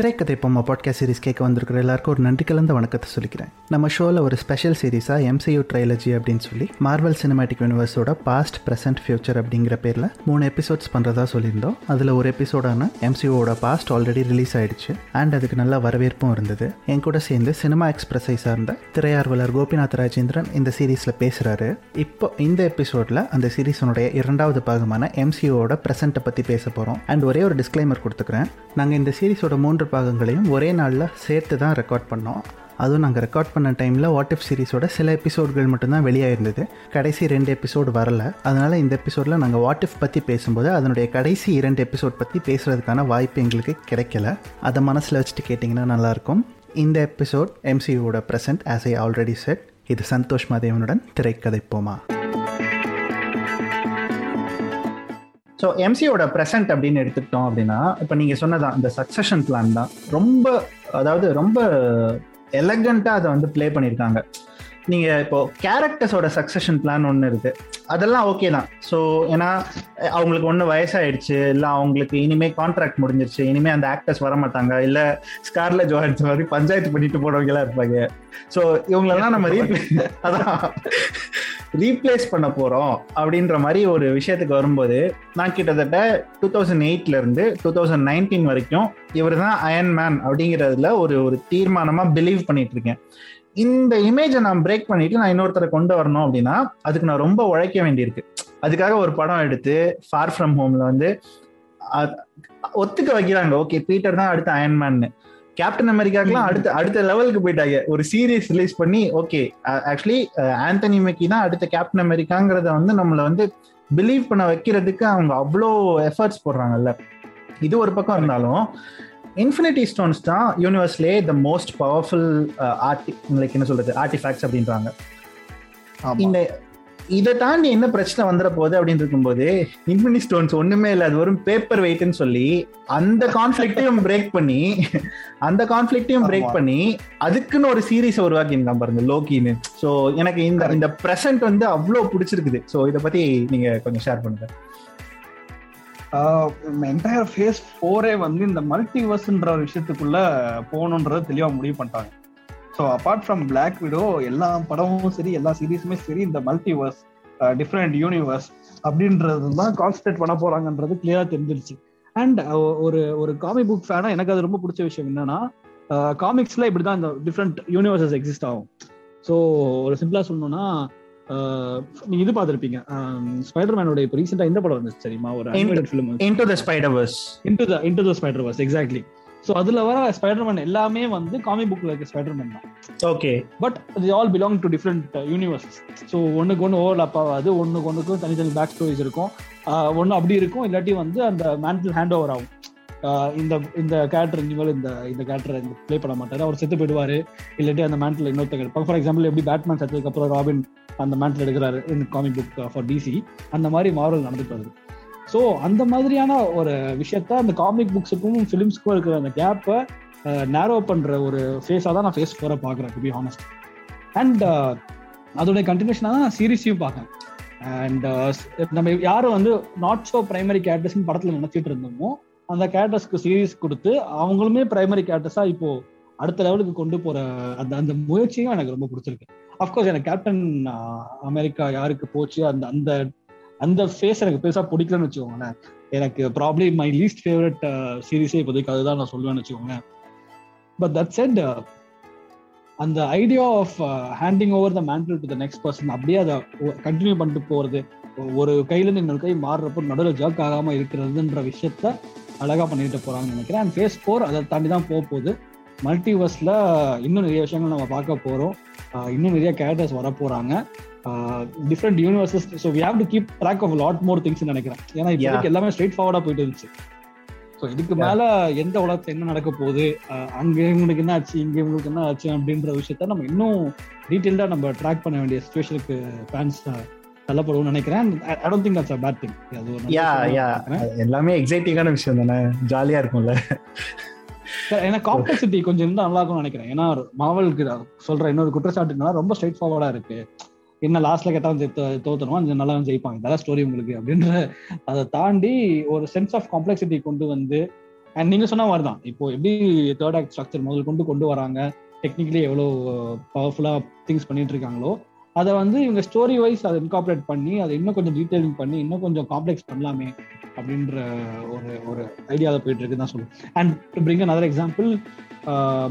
திரைக்கதை பொம்மை podcast series கேட்க வந்திருக்கிற எல்லாருக்கும் ஒரு நன்றி கலந்த வணக்கத்தை சொல்லிக்கிறேன். நம்ம ஷோவில் ஒரு ஸ்பெஷல் சீரிஸாக எம்சியூ ட்ரைலஜி அப்படின்னு சொல்லி மார்வல் சினிமாட்டிக் யூனிவர்ஸோட பாஸ்ட் ப்ரெசென்ட் ஃபியூச்சர் அப்படிங்கிற பேரில் மூணு எபிசோட்ஸ் பண்ணுறதா சொல்லியிருந்தோம். அதில் ஒரு எபிசோடான எம்சியூவோட பாஸ்ட் ஆல்ரெடி ரிலீஸ் ஆயிடுச்சு. அண்ட் அதுக்கு நல்ல வரவேற்பும் இருந்தது. என் கூட சேர்ந்து சினிமா எக்ஸ்பிரஸை சார்ந்த திரையார்வலர் கோபிநாத் ராஜேந்திரன் இந்த சீரீஸில் பேசுகிறாரு இப்போ இந்த எபிசோடில் அந்த சீரீஸனுடைய இரண்டாவது பாகமான எம்சியூவோட ப்ரெசென்ட்டை பற்றி பேச போகிறோம் அண்ட் ஒரே ஒரு டிஸ்க்ளைமர் கொடுத்துக்கிறேன். நாங்கள் இந்த சீரீஸோட மூன்று பாகங்களையும் ஒரே நாளில் சேர்த்து தான் ரெக்கார்ட் பண்ணோம். அதுவும் நாங்கள் ரெக்கார்ட் பண்ண டைமில் வாட் இஃப் சீரிஸோட சில எபிசோட்கள் மட்டும்தான் வெளியாயிருந்தது. கடைசி ரெண்டு எபிசோடு வரல. அதனால் இந்த எபிசோடில் நாங்கள் வாட் இஃப் பற்றி பேசும்போது அதனுடைய கடைசி இரண்டு எபிசோட் பற்றி பேசுகிறதுக்கான வாய்ப்பு எங்களுக்கு கிடைக்கல. அதை மனசில் வச்சுட்டு கேட்டிங்கன்னா நல்லாயிருக்கும். இந்த episode எம்சியூவோட present as I already said இது சந்தோஷ் மாதேவனுடன் திரைக்கதை போமா ஸோ எம்சியோட ப்ரெசன்ட் அப்படின்னு எடுத்துக்கிட்டோம் அப்படின்னா இப்போ நீங்கள் சொன்னதான் இந்த சக்சஷன் பிளான் தான். ரொம்ப அதாவது ரொம்ப எலகண்ட்டாக அதை வந்து ப்ளே பண்ணியிருக்காங்க. நீங்கள் இப்போ கேரக்டர்ஸோட சக்சஷன் பிளான் ஒன்று இருக்கு. அதெல்லாம் ஓகே தான். ஸோ ஏன்னா அவங்களுக்கு ஒன்று வயசாயிடுச்சு இல்லை அவங்களுக்கு இனிமேல் கான்ட்ராக்ட் முடிஞ்சிருச்சு இனிமே அந்த ஆக்டர்ஸ் வர மாட்டாங்க இல்லை ஸ்கார்ல ஜோஹன்ஸ் மாதிரி பஞ்சாயத்து பண்ணிட்டு போனவங்களா இருப்பாங்க. ஸோ இவங்களெல்லாம் நம்ம ரீப்ளே அதான். ரீப்ளேஸ் பண்ண போகிறோம் அப்படின்ற மாதிரி ஒரு விஷயத்துக்கு வரும்போது நான் கிட்டத்தட்ட டூ தௌசண்ட் எயிட்ல இருந்து டூ தௌசண்ட் நைன்டீன் வரைக்கும் இவர் தான் அயன் மேன் அப்படிங்கிறதுல ஒரு ஒரு தீர்மானமாக பிலீவ் பண்ணிட்டு இருக்கேன். இந்த இமேஜை நான் பிரேக் பண்ணிட்டு நான் இன்னொருத்தரை கொண்டு வரணும் அப்படின்னா அதுக்கு நான் ரொம்ப உழைக்க வேண்டியிருக்கு. அதுக்காக ஒரு படம் எடுத்து ஃபார் ஃப்ரம் ஹோம்ல வந்து ஒத்துக்க வைக்கிறாங்க. ஓகே பீட்டர் தான் அடுத்த அயன்மேன் கேப்டன் அமெரிக்காக்கெல்லாம் அடுத்த அடுத்த லெவலுக்கு போயிட்டாங்க. ஒரு சீரீஸ் ரிலீஸ் பண்ணி ஓகே ஆக்சுவலி ஆந்தனி மெக்கி தான் அடுத்த கேப்டன் அமெரிக்காங்கிறத வந்து நம்மளை வந்து பிலீவ் பண்ண வைக்கிறதுக்கு அவங்க அவ்வளோ எஃபர்ட்ஸ் போடுறாங்கல்ல. இது ஒரு பக்கம் இருந்தாலும் இன்ஃபினிட்டி ஸ்டோன்ஸ் தான் யூனிவர்ஸ்லேயே த மோஸ்ட் பவர்ஃபுல் ஆர்டி லைக் என்ன சொல்றது ஆர்டிஃபேக்ட்ஸ் அப்படின்றாங்க. இந்த இதை தாண்டி என்ன பிரச்சனை வந்துட போகுது அப்படின்னு இருக்கும்போது இன்ஃபினிட்டி ஸ்டோன்ஸ் ஒண்ணுமே இல்லை அது வரும் பேப்பர் வெயிட்னு சொல்லி அந்த கான்ஃபிளிக்டையும் பிரேக் பண்ணி அந்த கான்ஃபிளிக்டையும் பிரேக் பண்ணி அதுக்குன்னு ஒரு சீரீஸ் உருவாக்கியிருக்கான் பாருங்க லோக்கின்னு. ஸோ எனக்கு இந்த இந்த ப்ரெசன்ட் வந்து அவ்வளோ பிடிச்சிருக்குது. ஸோ இதை பத்தி நீங்க கொஞ்சம் ஷேர் பண்ணுங்க. என்டையர் ஃபேஸ் ஃபோரே வந்து இந்த மல்டிவர்ஸ்ன்ற ஒரு விஷயத்துக்குள்ள போகணுன்றத தெளிவாக முடிவு பண்ணிட்டாங்க. So apart from Black Widow எல்லா படமும் சரி எல்லா சீரீஸுமே சரி இந்த மல்டிவர்ஸ் டிஃப்ரெண்ட் யூனிவர்ஸ் அப்படின்றது தான் கான்சன்ட்ரேட் பண்ண போறாங்கன்றது கிளியரா தெரிஞ்சிருச்சு. அண்ட் ஒரு ஒரு காமிக் புக் ஃபேனா எனக்கு அது ரொம்ப பிடிச்ச விஷயம் என்னன்னா காமிக்ஸ்ல இப்படிதான் இந்த டிஃப்ரெண்ட் யூனிவர்சஸ் எக்ஸிஸ்ட் ஆகும். ஸோ ஒரு சிம்பிளா சொல்லணும்னா நீங்க இது பார்த்திருப்பீங்க. ஸ்பைடர் மேனோட இப்போ ரீசெண்டா இந்த படம் வந்துச்சு தெரியுமா? ஒரு animated film into the Spiderverse into the into the Spiderverse exactly so அதுல வர ஸ்பைடர்மேன் எல்லாமே வந்து காமிக் புக்ல இருக்க ஸ்பைடர்மேன் தான். ஓகே பட் இது all belong to different universes so ஒன்றுக்கு ஒன்று ஓவர்லாப் ஆகாது ஒன்றுக்கு ஒன்றுக்கும் தனித்தனி பேக் ஸ்டோரிஸ் இருக்கும். ஒன்று அப்படி இருக்கும் இல்லாட்டி வந்து அந்த மேன்டல் ஹேண்ட் ஓவர் ஆகும் இந்த இந்த கேரக்டர் இனிமேல் இந்த இந்த கேரக்டர் ப்ளே பண்ண மாட்டாரு. அவர் செத்து போயிடுவாரு. இல்லாட்டி அந்த மேண்டில் இன்னொருத்தர் எடுப்பாங்க ஃபார் எக்ஸாம்பிள் எப்படி பேட்மேன் செத்ததுக்கு அப்புறம் ராபின் அந்த மேண்டில் எடுக்கிறாரு in comic book for DC அந்த மாதிரி மாரல் நடந்துட்டு வருது. ஸோ அந்த மாதிரியான ஒரு விஷயத்த அந்த காமிக் புக்ஸுக்கும் ஃபிலிம்ஸ்க்கும் இருக்கிற அந்த கேப்பை நேரோ uh, பண்ற ஒரு ஃபேஸாக தான் நான் ஃபேஸ் போகிற பார்க்குறேன் டு பி ஹானஸ்ட் அண்ட் அதோடைய கண்டினியூஷனாக தான் நான் சீரீஸையும் பார்க்கேன் அண்ட் uh, நம்ம யாரும் வந்து நாட் ஸோ பிரைமரி கேரக்டர்ஸ்னு படத்தில் நினச்சிட்டு இருந்தோமோ அந்த கேரக்டர்ஸ்க்கு சீரீஸ் கொடுத்து அவங்களுமே பிரைமரி கேரக்டர்ஸாக இப்போ அடுத்த லெவலுக்கு கொண்டு போகிற அந்த அந்த முயற்சியும் எனக்கு ரொம்ப பிடிச்சிருக்கு. அஃப்கோர்ஸ் எனக்கு கேப்டன் அமெரிக்கா யாருக்கு போச்சு அந்த அந்த அந்த ஃபேஸ் எனக்கு பெருசா பிடிக்கலன்னு வச்சுக்கோங்களேன். எனக்கு ப்ராப்ளி மை லீஸ்ட் ஃபேவரட் சீரீஸே இப்போதைக்கு அதுதான் நான் சொல்லுவேன்னு வச்சுக்கோங்களேன். But that set the idea of handing over the mantle to the next person அப்படியே அதை கண்டினியூ பண்ணிட்டு போறது ஒரு கையிலேருந்து இன்னொரு கை மாறுறப்போ நடுவில் ஜர்க் ஆகாமல் இருக்கிறதுன்ற விஷயத்த அழகாக பண்ணிட்டு போகிறாங்கன்னு நினைக்கிறேன். அண்ட் ஃபேஸ் ஃபோர் அதை தாண்டி தான் போக போகுது. மல்டிவர்ஸ்ல இன்னும் நிறைய விஷயங்கள் நம்ம பார்க்க போறோம். இன்னும் நிறைய கேரக்டர்ஸ் வர போறாங்க different universes so we have to keep track of lot more things நினைக்கிறேன். ஏன்னா இப்போதைக்கு எல்லாமே ஸ்ட்ரெயிட் ஃபார்வர்டா போயிட்டு இருந்துச்சு. ஸோ இதுக்கு மேல எந்த உலகத்துல என்ன நடக்க போகுது? அங்க இவங்களுக்கு என்ன ஆச்சு? இங்க இவங்களுக்கு என்ன ஆச்சு? அப்படின்ற விஷயத்த நம்ம இன்னும் டீட்டெயில்டா நம்ம ட்ராக் பண்ண வேண்டிய சுச்சுவேஷனுக்கு ஃபேன்ஸ் தள்ளப்படுவோம்னு நினைக்கிறேன். I don't think that's a bad thing அது எல்லாமே எக்ஸைட்டிங்கான விஷயம் தானே? ஜாலியா இருக்கும்ல. ஏன்னா காம்ப்ளெக்சிட்டி கொஞ்சம் இருந்தா நல்லா இருக்கும்னு நினைக்கிறேன். ஏன்னா மாவலுக்கு சொல்ற இன்னொரு குற்றச்சாட்டுனா ரொம்ப ஸ்ட்ரைட் ஃபார்வர்டா இருக்கு. என்ன லாஸ்ட்ல கேட்டாலும் தோத்தணும் அந்த நல்லா ஜெயிப்பாங்க இதெல்லாம் ஸ்டோரி உங்களுக்கு அப்படின்ற அதை தாண்டி ஒரு சென்ஸ் ஆஃப் காம்ப்ளெக்சிட்டி கொண்டு வந்து அண்ட் நீங்க சொன்ன மாதிரி தான் இப்போ எப்படி தேர்ட் ஆக்ட் ஸ்ட்ரக்சர் முதல் கொண்டு கொண்டு வராங்க டெக்னிக்கலி எவ்வளோ பவர்ஃபுல்லா திங்ஸ் பண்ணிட்டு இருக்காங்களோ அதை வந்து இவங்க ஸ்டோரி வைஸ் அதை இன்கார்பரேட் பண்ணி அதை இன்னும் கொஞ்சம் டீடைலிங் பண்ணி இன்னும் கொஞ்சம் காம்ப்ளெக்ஸ் பண்ணலாமே அப்படின்ற ஒரு ஒரு ஐடியாவில் போயிட்டு இருக்கு தான் சொல்லுவேன். And to bring another example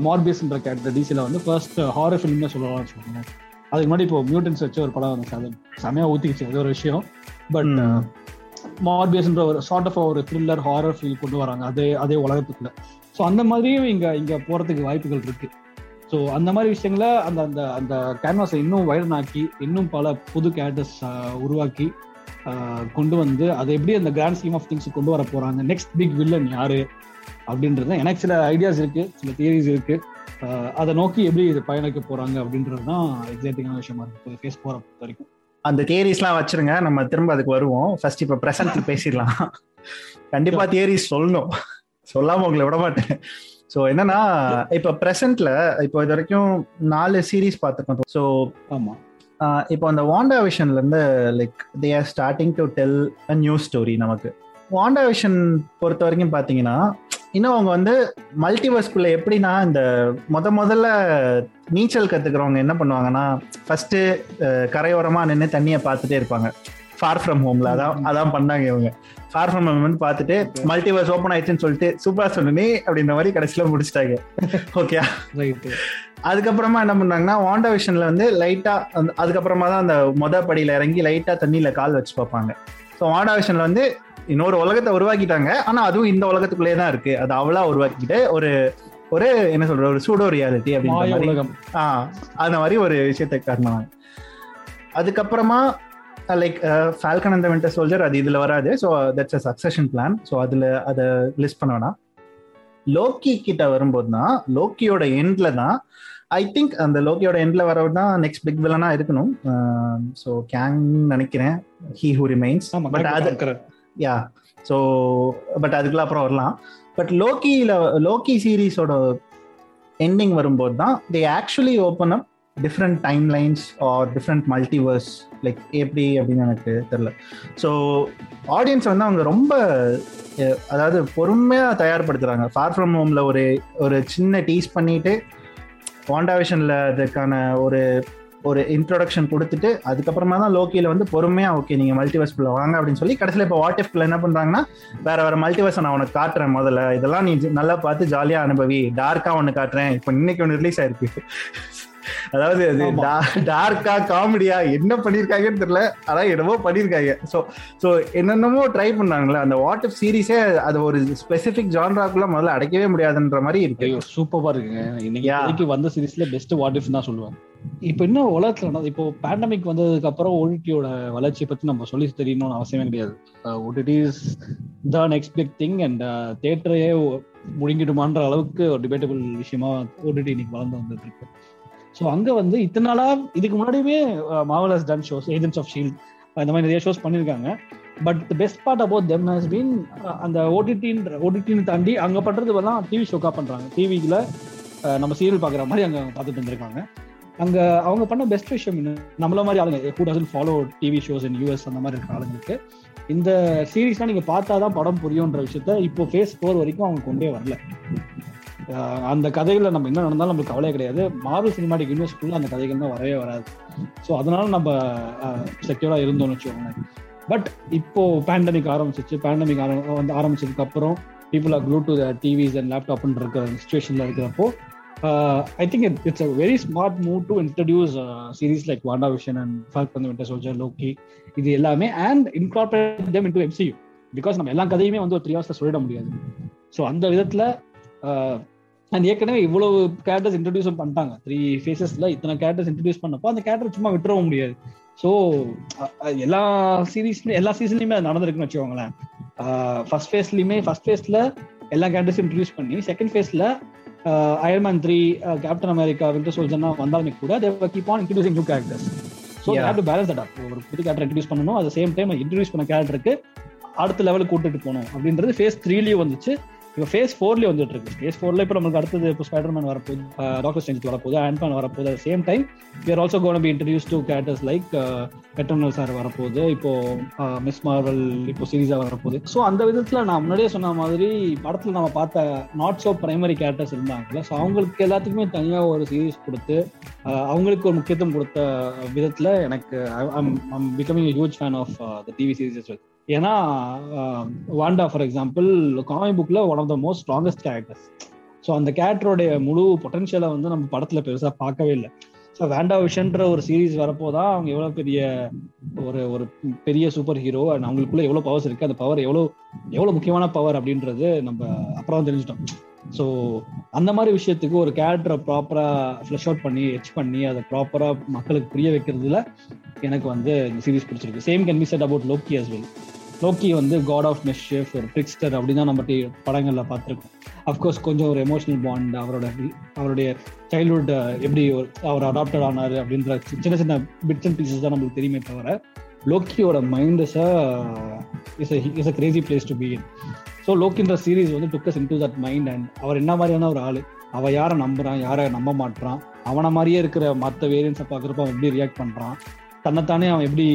மார்பியஸ்ன்ற character டிசியில் வந்து ஃபர்ஸ்ட் ஹாரர் ஃபிலிம்னு சொல்லலாம்னு சொல்லுவாங்க அதுக்கு முன்னாடி இப்போ மியூட்டன்ஸ் வச்சு ஒரு படம் வந்து அது செமையா ஊத்திக்கிச்சு. அது ஒரு விஷயம். பட். மார்பியஸ்ன்ற ஒரு சார்ட் ஆஃப் ஒரு த்ரில்லர் ஹாரர் ஃபீல் கொண்டு வராங்க. அதே அதே உலகத்துக்குள்ள. ஸோ அந்த மாதிரியும் இங்க இங்க போறதுக்கு வாய்ப்புகள் இருக்கு. ஸோ அந்த மாதிரி விஷயங்களை அந்த அந்த அந்த கேன்வாஸை இன்னும் வைடன் ஆக்கி இன்னும் பல புது கேரக்டர்ஸ் உருவாக்கி கொண்டு வந்து அதை எப்படி அந்த கிராண்ட் ஸ்கீம் ஆஃப் திங்ஸ் கொண்டு வர போறாங்க நெக்ஸ்ட் பிக் வில்லன் யாரு அப்படின்றது எனக்கு சில ஐடியாஸ் இருக்கு சில தியரிஸ் இருக்கு. அதை நோக்கி எப்படி இது பயணிக்க போறாங்க அப்படின்றது தான் எக்ஸைட்டிங்கான விஷயமா இருக்கு. ஃபேஸ் போற பொறுத்த வரைக்கும். அந்த தியரிஸ்லாம் வச்சிருங்க நம்ம திரும்ப அதுக்கு வருவோம். ஃபர்ஸ்ட் இப்ப பிரசன்ட்ல பேசிடலாம். கண்டிப்பா தியரிஸ் சொல்லணும். சொல்லாம உங்களை விட மாட்டேன். ஸோ என்னன்னா இப்ப பிரசன்ட்ல இப்போ இது வரைக்கும் நாலு சீரீஸ் பார்த்துருக்கோம். ஸோ ஆமா. இப்போ அந்த வாண்டா விஷன்ல இருந்து like they are starting to tell a new story நமக்கு. வாண்டா விஷன் பொறுத்த வரைக்கும் பார்த்தீங்கன்னா இன்னும் அவங்க வந்து மல்டிவர்ஸ்குள்ள எப்படின்னா இந்த முத முதல்ல நீச்சல் கத்துக்கிறவங்க என்ன பண்ணுவாங்கன்னா ஃபர்ஸ்ட் கரையோரமா நின்று தண்ணியை பார்த்துட்டே இருப்பாங்க. ஃபார் ஃப்ரம் ஹோம்ல அதான் அதான் பண்ணாங்க இவங்க. ஃபார் ஃப்ரம் ஹோம் வந்து பார்த்துட்டு மல்டிவர்ஸ் ஓப்பன் ஆயிடுச்சுன்னு சொல்லிட்டு சூப்பரா சொன்னே அப்படின்ற மாதிரி கடைசியில முடிச்சிட்டாங்க. ஓகே அதுக்கப்புறமா என்ன பண்ணாங்கன்னா வாண்டா விஷன்ல வந்து லைட்டா அந்த- அதுக்கப்புறமா தான் அந்த மொத படியில இறங்கி லைட்டா தண்ணியில கால் வச்சு பார்ப்பாங்க. ஸோ வாண்டா விஷன்ல வந்து இன்னொரு உலகத்தை உருவாக்கிட்டாங்க. ஆனா அதுவும் இந்த உலகத்துக்குள்ளே தான் இருக்கு. அது அவளா உருவாக்கிட்டு ஒரு ஒரு என்ன சொல்ற ஒரு சூடோ ரியாலிட்டி அப்படின்ற மாதிரி. உலகம். ஆ அந்த மாதிரி ஒரு விஷயத்தை காட்டினாங்க அதுக்கப்புறமா லைக் ஃபால்கன் அந்த விண்டர் சோல்ஜர் அது இதுல வராது. So that's a succession plan so அதுல அதை லிஸ்ட் பண்ண வேணாம். லோக்கி கிட்ட வரும்போது தான் லோக்கியோட எண்ட்ல தான் ஐ திங்க் அந்த லோக்கியோட எண்ட்ல வரவர் தான் நெக்ஸ்ட் பிக் வில்லனா இருக்கணும். ஸோ கேங் நினைக்கிறேன். ஹீ ஹூ ரிமைன்ஸ் பட் அது. யா ஸோ பட் அதுக்குள்ள அப்புறம் வரலாம். பட் லோக்கியில லோக்கி சீரீஸோட எண்டிங் வரும்போது தான் they actually open up different timelines or different multiverse like எப்படி அப்படின்னு எனக்கு தெரில ஸோ ஆடியன்ஸ் வந்து அவங்க ரொம்ப அதாவது பொறுமையாக தயார்படுத்துகிறாங்க ஃபார் ஃப்ரம் ஹோமில் ஒரு ஒரு சின்ன டீஸ் பண்ணிட்டு வாண்டாவிஷனில் அதுக்கான ஒரு ஒரு இன்ட்ரொடக்ஷன் கொடுத்துட்டு அதுக்கப்புறமா தான் லோக்கியில் வந்து பொறுமையாக ஓகே நீங்கள் மல்டிவர்ஸ்குள்ள வாங்க அப்படின்னு சொல்லி கடைசியில் இப்போ வாட் எஃப்ல என்ன பண்ணுறாங்கன்னா வேற வேற மல்டிவர்ஸ் நான் உனக்கு காட்டுறேன் முதல்ல. இதெல்லாம் நீ நல்லா பார்த்து ஜாலியாக அனுபவி. டார்க்காக ஒன்று காட்டுறேன். இப்போ இன்னைக்கு ஒன்று ரிலீஸ் ஆயிருக்கு. அதாவது அது. டார்க்கா காமெடியா என்ன பண்ணிருக்காங்கன்னு தெரியல. அதான் என்னமோ பண்ணிருக்காங்க. ஸோ ஸோ என்னென்னமோ ட்ரை பண்ணாங்களே. அந்த வாட் இஃப் சீரிஸே அது ஒரு ஸ்பெசிபிக் ஜான்ராக்குள்ள முதல்ல அடைக்கவே முடியாதுன்ற மாதிரி இருக்கு. சூப்பரா இருக்குங்க. இன்னைக்கு வந்த சீரிஸ்ல பெஸ்ட் வாட் இஃப் தான் சொல்லுவேன் இப்போ இன்னும் உலகத்துல இப்போ பேண்டமிக் வந்ததுக்கு அப்புறம் ஓடிடியோட வளர்ச்சியை பத்தி நம்ம சொல்லி தெரியணும்னு அவசியமே கிடையாது. OTT is the next big thing and தேட்டரையே முழுங்கிடுமான்ற அளவுக்கு ஒரு டிபேட்டபிள் விஷயமா ஓடிடி இன்னைக்கு வளர்ந்து வந்துட்டு இருக்கு. ஸோ அங்கே வந்து இத்தனை நாளாக இதுக்கு முன்னாடியுமே Marvel's done shows Agents of SHIELD இந்த மாதிரி நிறைய ஷோஸ் பண்ணியிருக்காங்க. But the best part about them has been அந்த ஓடிடின்ற ஓடிடின்னு தாண்டி அங்கே பண்ணுறது எல்லாம் டிவி ஷோக்காக பண்ணுறாங்க டிவியில் நம்ம சீரியல் பார்க்குற மாதிரி அங்கே பார்த்துட்டு இருந்திருக்காங்க அங்கே அவங்க பண்ண பெஸ்ட் விஷயம் என்ன? நம்மள மாதிரி ஆளுங்க who doesn't follow TV shows in US அந்த மாதிரி இருக்க ஆளுங்களுக்கு இந்த சீரீஸ்லாம் பார்த்தா தான் படம் புரியுன்ற விஷயத்த இப்போ ஃபேஸ் ஃபோர் வரைக்கும் அவங்க கொண்டே வரல. அந்த கதைகளை நம்ம என்ன நடந்தாலும் நம்மளுக்கு கவலையே கிடையாது. மார்வல் சினிமாட்டிக் யூனிவர்ஸ்க்குள்ள அந்த கதைகள் தான் வரவே வராது. ஸோ அதனால நம்ம செக்யூராக இருந்தோம்னு வச்சுக்கோங்களேன். பட் இப்போ பேண்டமிக் ஆரம்பிச்சிச்சு. பேண்டமிக் வந்து ஆரம்பிச்சதுக்கு அப்புறம் people are glued to TVs and லேப்டாப்னு இருக்கிற சுச்சுவேஷனில் இருக்கிறப்போ I think it's a very smart move to introduce series like Wanda Vision and Falcon வந்து விண்டர் சோல்ஜர் லோக்கி இது எல்லாமே and incorporate them into MCU because நம்ம எல்லா கதையுமே வந்து ஒரு த்ரீ ஹவர்ஸில் சொல்லிட முடியாது. ஸோ அந்த விதத்தில் அண்ட் ஏற்கனவே இவ்வளவு கேரக்டர்ஸ் இன்ட்ரடியூஸ் பண்ணிட்டாங்க. த்ரீ ஃபேசஸ்ல இத்தனை கேரக்டர்ஸ் இன்ட்ரடியூஸ் பண்ணப்போ அந்த கேரக்டர் சும்மா விட்டுறவும் முடியாது. ஸோ எல்லா சீரீஸ்லயும் எல்லா சீசன்லயுமே அது நடந்திருக்குன்னு வச்சுக்கோங்களேன். ஃபர்ஸ்ட் ஃபேஸ்லயுமே ஃபர்ஸ்ட் ஃபேஸ்ல எல்லா கேரக்டர்ஸும் இன்ட்ரடியூஸ் பண்ணி செகண்ட் ஃபேஸ்ல Iron Man three Captain America Winter சோல்ஜர்னா வந்தாலுமே கூட they keep on introducing new characters so. Have to balance that ஒரு புது கேரக்டர் இன்ட்ரடியூஸ் பண்ணணும் அட் சேம் டைம் இன்ட்ரடியூஸ் பண்ண கேரக்டருக்கு அடுத்த லெவலுக்கு கூட்டிட்டு போகணும். அப்படின்றது ஃபேஸ் த்ரீலயும் வந்துச்சு. இப்போ ஃபேஸ் ஃபோர்லேயே வந்துட்டு இருக்கு ஃபேஸ் ஃபோர்ல இப்போ நமக்கு அடுத்தது இப்போ ஸ்பைடர்மேன் வரப்போகுது டாக்டர் ஸ்ட்ரேஞ்ச் வரப்போகுது ஆண்ட்மேன் வரப்போகுது. At same time we're also gonna be introduce two characters like paternal sir வரப்போகுது. இப்போ மிஸ் மார்வல் இப்போ சீரீஸாக வரப்போகுது. ஸோ அந்த விதத்தில் நான் முன்னாடியே சொன்ன மாதிரி படத்தில் நம்ம பார்த்த நாட் ஸோ பிரைமரி கேரக்டர்ஸ் இருந்தாங்கல்ல. ஸோ அவங்களுக்கு எல்லாத்துக்குமே தனியாக ஒரு சீரீஸ் கொடுத்து அவங்களுக்கு ஒரு முக்கியத்துவம் கொடுத்த விதத்தில் எனக்கு becoming huge fan of the TV series ஏன்னா வாண்டா ஃபார் எக்ஸாம்பிள் காமிக் புக்ல one of the most strongest characters so அந்த கேரக்டருடைய முழு பொட்டன்ஷியலை வந்து நம்ம படத்துல பெருசா பார்க்கவே இல்லை. ஸோ வேண்டா விஷன்ற ஒரு சீரீஸ் வரப்போதான் அவங்க எவ்வளோ பெரிய ஒரு ஒரு பெரிய சூப்பர் ஹீரோ அண்ட் அவங்களுக்குள்ள எவ்வளோ பவர்ஸ் இருக்கு அந்த பவர் எவ்வளோ எவ்வளோ முக்கியமான பவர் அப்படின்றது நம்ம அப்புறம் தெரிஞ்சிட்டோம். ஸோ அந்த மாதிரி விஷயத்துக்கு ஒரு கேரக்டரை ப்ராப்பராக ஃப்ளஷ் அவுட் பண்ணி எச் பண்ணி அதை ப்ராப்பராக மக்களுக்கு புரிய வைக்கிறதுல எனக்கு வந்து இந்த சீரீஸ் பிடிச்சிருக்கு. Same can be said about Loki as well Loki வந்து காட் ஆஃப் மிஸ்ஷிஃப் ஒரு ட்ரிக்ஸ்டர் அப்படின்னு தான் நம்ம படங்களில் பார்த்துருக்கோம். அஃப்கோர்ஸ் கொஞ்சம் ஒரு எமோஷனல் பாண்ட் அவரோட அவருடைய சைல்ட்ஹுட் எப்படி அவர் அடாப்டட் ஆனார் அப்படின்ற சின்ன சின்ன பிட்ஸ் அண்ட் பீசஸ் தான் நம்மளுக்கு தெரியுமே தவிர லோக்கியோட mind is is is a crazy place to be in so லோக்கின்ற series வந்து takes us into that mind and அவர் என்ன மாதிரியான ஒரு ஆள்? அவள் யாரை நம்புறான்? யாரை நம்ப மாட்டான் அவனை மாதிரியே இருக்கிற மற்ற வேரியன்ஸை பார்க்குறப்ப அவன் எப்படி ரியாக்ட் பண்ணுறான் தன்னைத்தானே அவன் எப்படி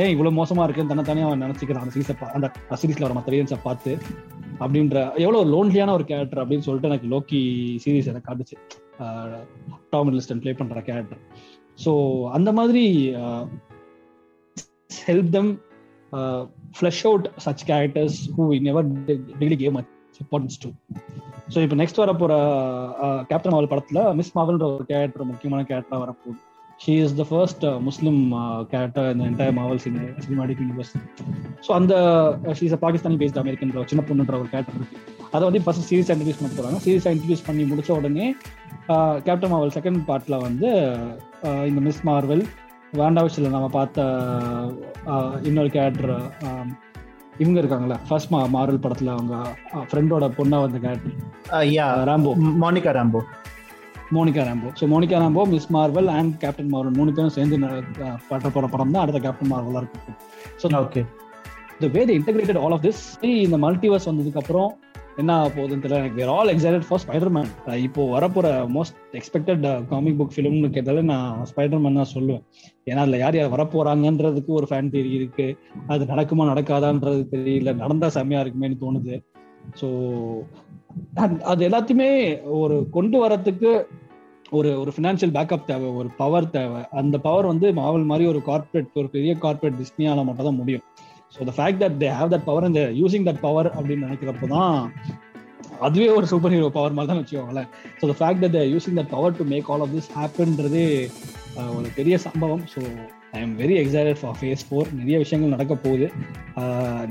ஏன் இவ்வளவு மோசமா இருக்குன்னு தன்னைத்தானே அவன் நினைச்சுக்கிறான். அந்த சீச அந்த சீரீஸ்ல வர மற்ற பார்த்து அப்படின்ற எவ்வளவு லோன்லியான ஒரு கேரக்டர் அப்படின்னு சொல்லிட்டு எனக்கு லோக்கி சீரீஸ் எனக்கு காட்டுச்சு. டாம் லிஸ்டன் பிளே பண்ற கேரக்டர் ஸோ அந்த மாதிரி help them flush out such characters who never typically came importance too so இப்போ நெக்ஸ்ட் வர போற கேப்டன் மாவல் படத்துல மிஸ் மாவல்ன்ற ஒரு கேரக்டர் முக்கியமான கேரக்டரா வரப்போகுது. She is the first Muslim character இந்த entire Marvel cinematic universe so அந்த she is Pakistani based American சின்ன பொண்ணுன்ற ஒரு கேரக்டர் இருக்கு. அதை வந்து ஃபர்ஸ்ட் சீரிஸ் இன்ட்ரடியூஸ் பண்ண போறாங்க. சீரிஸ் இன்ட்ரடியூஸ் பண்ணி முடிச்ச உடனே கேப்டன் மாவல் செகண்ட் பார்ட்ல வந்து இந்த மிஸ் மார்வெல் வேண்டாவிஷில் நம்ம பார்த்த இன்னொரு கேரக்டர் இவங்க இருக்காங்களா ஃபர்ஸ்ட் மா மார்வல் படத்துல அவங்க ஃப்ரெண்டோட பொண்ணா வந்த character Rambeau Monica Rambeau Monica Rambeau. So Monica Rambeau Miss Marvel and Captain Marvel மூணு பேரும் சேர்ந்து பட்ட போற படம் தான் அடுத்த கேப்டன் மார்வலா இருக்கு so okay the way they integrated all of this இந்த மல்டிவர்ஸ் வந்ததுக்கு அப்புறம் என்ன ஆக போகுதுன்னு தெரியல. எனக்கு we're all excited for Spider Man இப்போ வரப்போற மோஸ்ட் எக்ஸ்பெக்டட் காமிக் புக் ஃபிலிம்னு கேட்டாலே நான் ஸ்பைடர் மேன் தான் சொல்லுவேன். ஏன்னா அதுல யார் யார் வரப்போறாங்கன்றதுக்கு ஒரு ஃபேன் தேரி இருக்கு. அது நடக்குமா நடக்காதான்றது தெரியல. நடந்தா செம்மையா இருக்குமேனு தோணுது. ஸோ அது எல்லாத்தையுமே ஒரு கொண்டு வரத்துக்கு ஒரு ஒரு ஃபினான்ஷியல் பேக்கப் தேவை ஒரு பவர் தேவை. அந்த பவர் வந்து மாவல் மாதிரி ஒரு கார்பரேட் ஒரு பெரிய கார்பரேட் டிஸ்னியால மட்டும் தான் முடியும் so the fact that they have that power இந்த யூசிங் தட் பவர் அப்படின்னு நினைக்கிறப்போ தான் அதுவே ஒரு சூப்பர் ஹீரோ பவர் மாதிரி தான் வச்சுக்கோங்களேன். So the fact that using that power to make all of this ஹேப்பன்றதே ஒரு பெரிய சம்பவம். So I am very excited for phase four நிறைய விஷயங்கள் நடக்க போகுது.